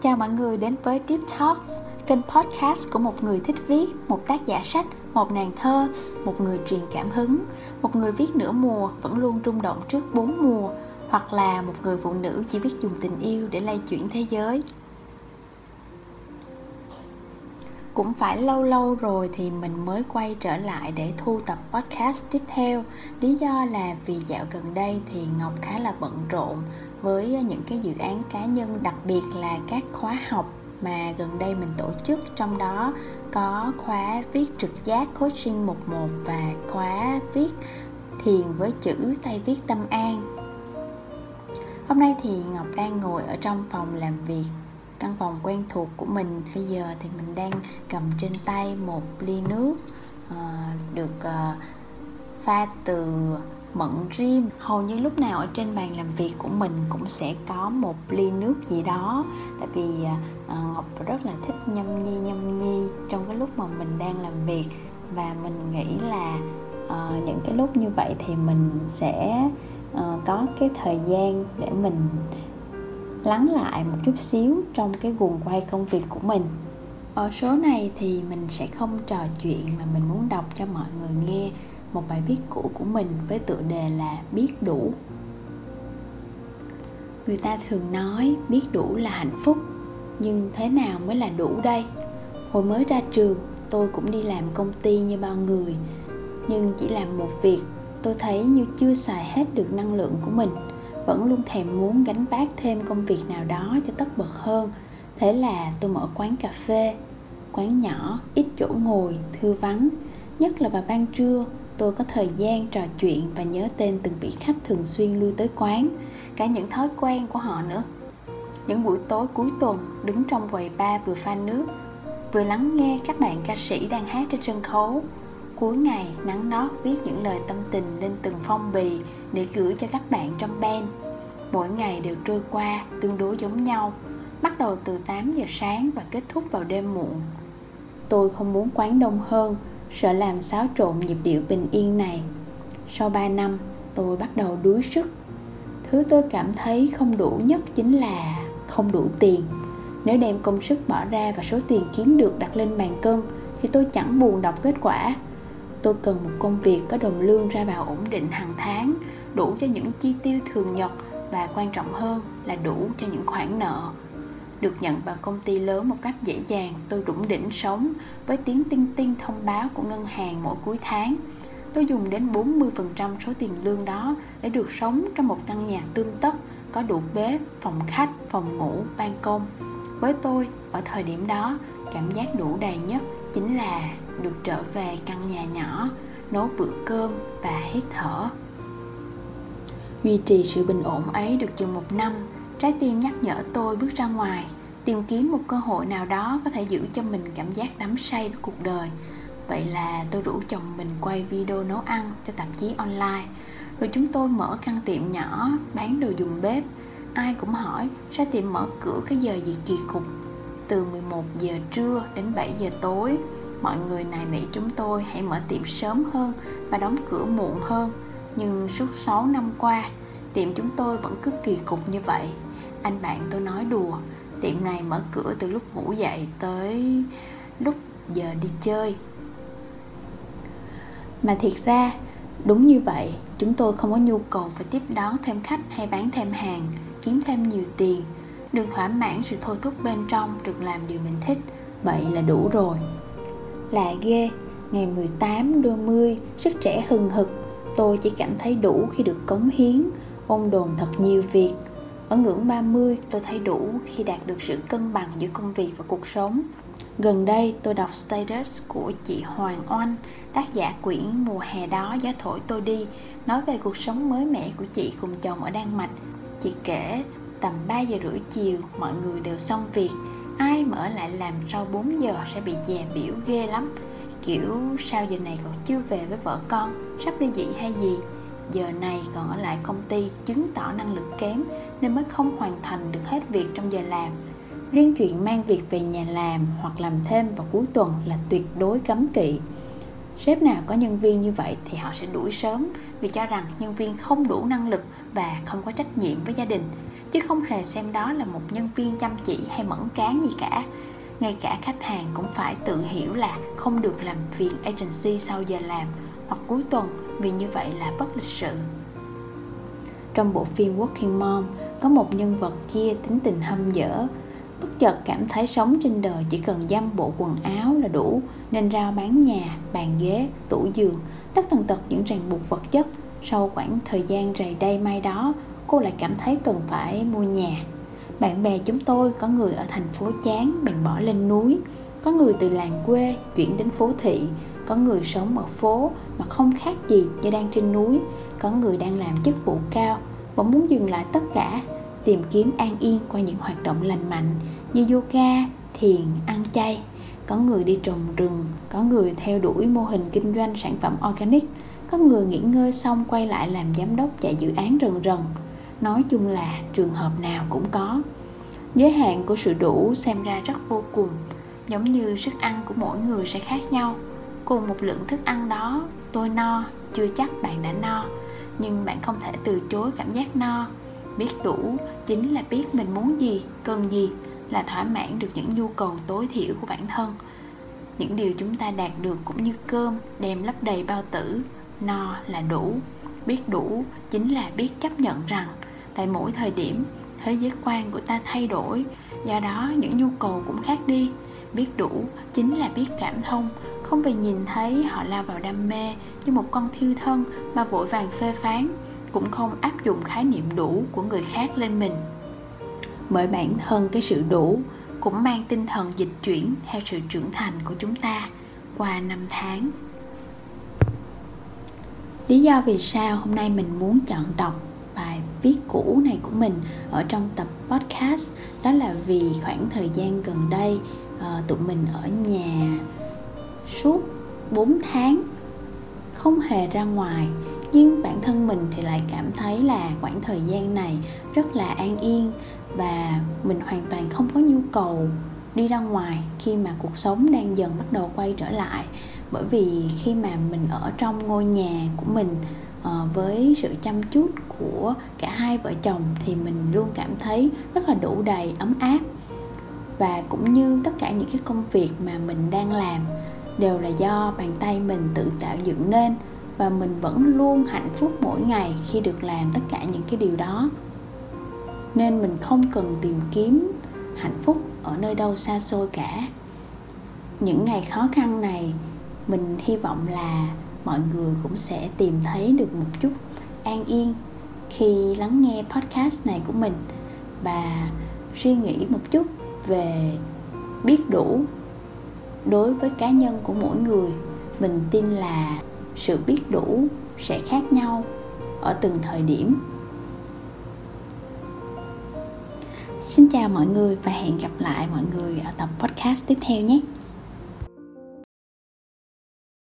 Chào mọi người đến với Deep Talks, kênh podcast của một người thích viết, một tác giả sách, một nàng thơ, một người truyền cảm hứng, một người viết nửa mùa vẫn luôn rung động trước bốn mùa, hoặc là một người phụ nữ chỉ biết dùng tình yêu để lay chuyển thế giới. cũng phải lâu lâu rồi thì mình mới quay trở lại để thu tập podcast tiếp theo lý do là vì dạo gần đây thì ngọc khá là bận rộn với những cái dự án cá nhân đặc biệt là các khóa học mà gần đây mình tổ chức. Trong đó có khóa viết trực giác coaching 11 và khóa viết thiền với chữ tay viết tâm an. Hôm nay thì ngọc đang ngồi ở trong phòng làm việc căn phòng quen thuộc của mình. Bây giờ thì mình đang cầm trên tay một ly nước uh, được uh, pha từ mận rim hầu như lúc nào ở trên bàn làm việc của mình cũng sẽ có một ly nước gì đó. Tại vì à, à, ngọc rất là thích nhâm nhi nhâm nhi trong cái lúc mà mình đang làm việc. Và mình nghĩ là uh, những cái lúc như vậy thì mình sẽ uh, có cái thời gian để mình lắng lại một chút xíu trong cái guồng quay công việc của mình. Ở số này thì mình sẽ không trò chuyện mà mình muốn đọc cho mọi người nghe một bài viết cũ của mình với tựa đề là biết đủ. Người ta thường nói biết đủ là hạnh phúc, nhưng thế nào mới là đủ đây? Hồi mới ra trường, tôi cũng đi làm công ty như bao người, nhưng chỉ làm một việc, tôi thấy như chưa xài hết được năng lượng của mình, vẫn luôn thèm muốn gánh vác thêm công việc nào đó cho tất bật hơn. Thế là tôi mở quán cà phê, quán nhỏ, ít chỗ ngồi, thư vắng, nhất là vào ban trưa tôi có thời gian trò chuyện và nhớ tên từng vị khách thường xuyên lui tới quán, cả những thói quen của họ nữa. Những buổi tối cuối tuần, đứng trong quầy bar vừa pha nước, vừa lắng nghe các bạn ca sĩ đang hát trên sân khấu. Cuối ngày, nắng nót viết những lời tâm tình lên từng phong bì để gửi cho các bạn trong band. Mỗi ngày đều trôi qua tương đối giống nhau, bắt đầu từ 8 giờ sáng và kết thúc vào đêm muộn. Tôi không muốn quán đông hơn sợ làm xáo trộn nhịp điệu bình yên này. Sau 3 năm, tôi bắt đầu đuối sức. Thứ tôi cảm thấy không đủ nhất chính là không đủ tiền. Nếu đem công sức bỏ ra và số tiền kiếm được đặt lên bàn cân, thì tôi chẳng buồn đọc kết quả. Tôi cần một công việc có đồng lương ra vào ổn định hàng tháng, đủ cho những chi tiêu thường nhật và quan trọng hơn là đủ cho những khoản nợ được nhận vào công ty lớn một cách dễ dàng. Tôi đủng đỉnh sống với tiếng tinh tinh thông báo của ngân hàng mỗi cuối tháng. Tôi dùng đến 40% số tiền lương đó để được sống trong một căn nhà tươm tất có đủ bếp, phòng khách, phòng ngủ, ban công. Với tôi ở thời điểm đó cảm giác đủ đầy nhất chính là được trở về căn nhà nhỏ nấu bữa cơm và hít thở. Duy trì sự bình ổn ấy được chừng một năm trái tim nhắc nhở tôi bước ra ngoài, tìm kiếm một cơ hội nào đó có thể giữ cho mình cảm giác đắm say với cuộc đời. Vậy là tôi rủ chồng mình quay video nấu ăn cho tạp chí online. Rồi chúng tôi mở căn tiệm nhỏ, bán đồ dùng bếp. Ai cũng hỏi, sao tiệm mở cửa cái giờ gì kỳ cục? Từ 11 giờ trưa đến 7 giờ tối, mọi người nài nỉ chúng tôi hãy mở tiệm sớm hơn và đóng cửa muộn hơn. Nhưng suốt 6 năm qua, tiệm chúng tôi vẫn cứ kỳ cục như vậy anh bạn tôi nói đùa, tiệm này mở cửa từ lúc ngủ dậy tới lúc giờ đi chơi. Mà thiệt ra, đúng như vậy, chúng tôi không có nhu cầu phải tiếp đón thêm khách hay bán thêm hàng, kiếm thêm nhiều tiền. Được thỏa mãn sự thôi thúc bên trong được làm điều mình thích, vậy là đủ rồi. Lạ ghê, ngày 18 đôi mươi sức trẻ hừng hực. Tôi chỉ cảm thấy đủ khi được cống hiến, ôm đồn thật nhiều việc ở ngưỡng 30 tôi thấy đủ khi đạt được sự cân bằng giữa công việc và cuộc sống. Gần đây tôi đọc status của chị Hoàng Oanh, tác giả quyển Mùa hè đó gió thổi tôi đi, nói về cuộc sống mới mẻ của chị cùng chồng ở Đan Mạch. Chị kể tầm 3 giờ rưỡi chiều mọi người đều xong việc, ai mà ở lại làm sau 4 giờ sẽ bị dè biểu ghê lắm. Kiểu sao giờ này còn chưa về với vợ con sắp đi dị hay gì? Giờ này còn ở lại công ty chứng tỏ năng lực kém nên mới không hoàn thành được hết việc trong giờ làm. Riêng chuyện mang việc về nhà làm hoặc làm thêm vào cuối tuần là tuyệt đối cấm kỵ. Sếp nào có nhân viên như vậy thì họ sẽ đuổi sớm vì cho rằng nhân viên không đủ năng lực và không có trách nhiệm với gia đình, chứ không hề xem đó là một nhân viên chăm chỉ hay mẫn cán gì cả. Ngay cả khách hàng cũng phải tự hiểu là không được làm việc agency sau giờ làm hoặc cuối tuần vì như vậy là bất lịch sự. Trong bộ phim Working Mom, có một nhân vật kia tính tình hâm dở. Bất chợt cảm thấy sống trên đời chỉ cần dăm bộ quần áo là đủ, nên rao bán nhà, bàn ghế, tủ giường, tất tần tật những ràng buộc vật chất. Sau khoảng thời gian rày đây mai đó, cô lại cảm thấy cần phải mua nhà. Bạn bè chúng tôi có người ở thành phố chán, bèn bỏ lên núi. Có người từ làng quê chuyển đến phố thị có người sống ở phố mà không khác gì như đang trên núi, có người đang làm chức vụ cao và muốn dừng lại tất cả, tìm kiếm an yên qua những hoạt động lành mạnh như yoga, thiền, ăn chay. Có người đi trồng rừng, có người theo đuổi mô hình kinh doanh sản phẩm organic. Có người nghỉ ngơi xong quay lại làm giám đốc chạy dự án rần rần. Nói chung là trường hợp nào cũng có. Giới hạn của sự đủ xem ra rất vô cùng, giống như sức ăn của mỗi người sẽ khác nhau cùng một lượng thức ăn đó, tôi no, chưa chắc bạn đã no. Nhưng bạn không thể từ chối cảm giác no. Biết đủ, chính là biết mình muốn gì, cần gì là thỏa mãn được những nhu cầu tối thiểu của bản thân. Những điều chúng ta đạt được cũng như cơm, đem lấp đầy bao tử, no là đủ. Biết đủ, chính là biết chấp nhận rằng tại mỗi thời điểm, thế giới quan của ta thay đổi. Do đó, những nhu cầu cũng khác đi. Biết đủ, chính là biết cảm thông không vì nhìn thấy, họ lao vào đam mê như một con thiêu thân mà vội vàng phê phán, cũng không áp dụng khái niệm đủ của người khác lên mình. Bởi bản thân cái sự đủ cũng mang tinh thần dịch chuyển theo sự trưởng thành của chúng ta qua năm tháng. Lý do vì sao hôm nay mình muốn chọn đọc bài viết cũ này của mình ở trong tập podcast đó là vì khoảng thời gian gần đây ờ, tụi mình ở nhà suốt 4 tháng không hề ra ngoài. Nhưng bản thân mình thì lại cảm thấy là khoảng thời gian này rất là an yên và mình hoàn toàn không có nhu cầu đi ra ngoài khi mà cuộc sống đang dần bắt đầu quay trở lại. Bởi vì khi mà mình ở trong ngôi nhà của mình ờ, với sự chăm chút của cả hai vợ chồng thì mình luôn cảm thấy rất là đủ đầy ấm áp. Và cũng như tất cả những cái công việc mà mình đang làm đều là do bàn tay mình tự tạo dựng nên và mình vẫn luôn hạnh phúc mỗi ngày khi được làm tất cả những cái điều đó. Nên mình không cần tìm kiếm hạnh phúc ở nơi đâu xa xôi cả. Những ngày khó khăn này, mình hy vọng là mọi người cũng sẽ tìm thấy được một chút an yên khi lắng nghe podcast này của mình và suy nghĩ một chút về biết đủ đối với cá nhân của mỗi người, mình tin là sự biết đủ sẽ khác nhau ở từng thời điểm. Xin chào mọi người và hẹn gặp lại mọi người ở tập podcast tiếp theo nhé.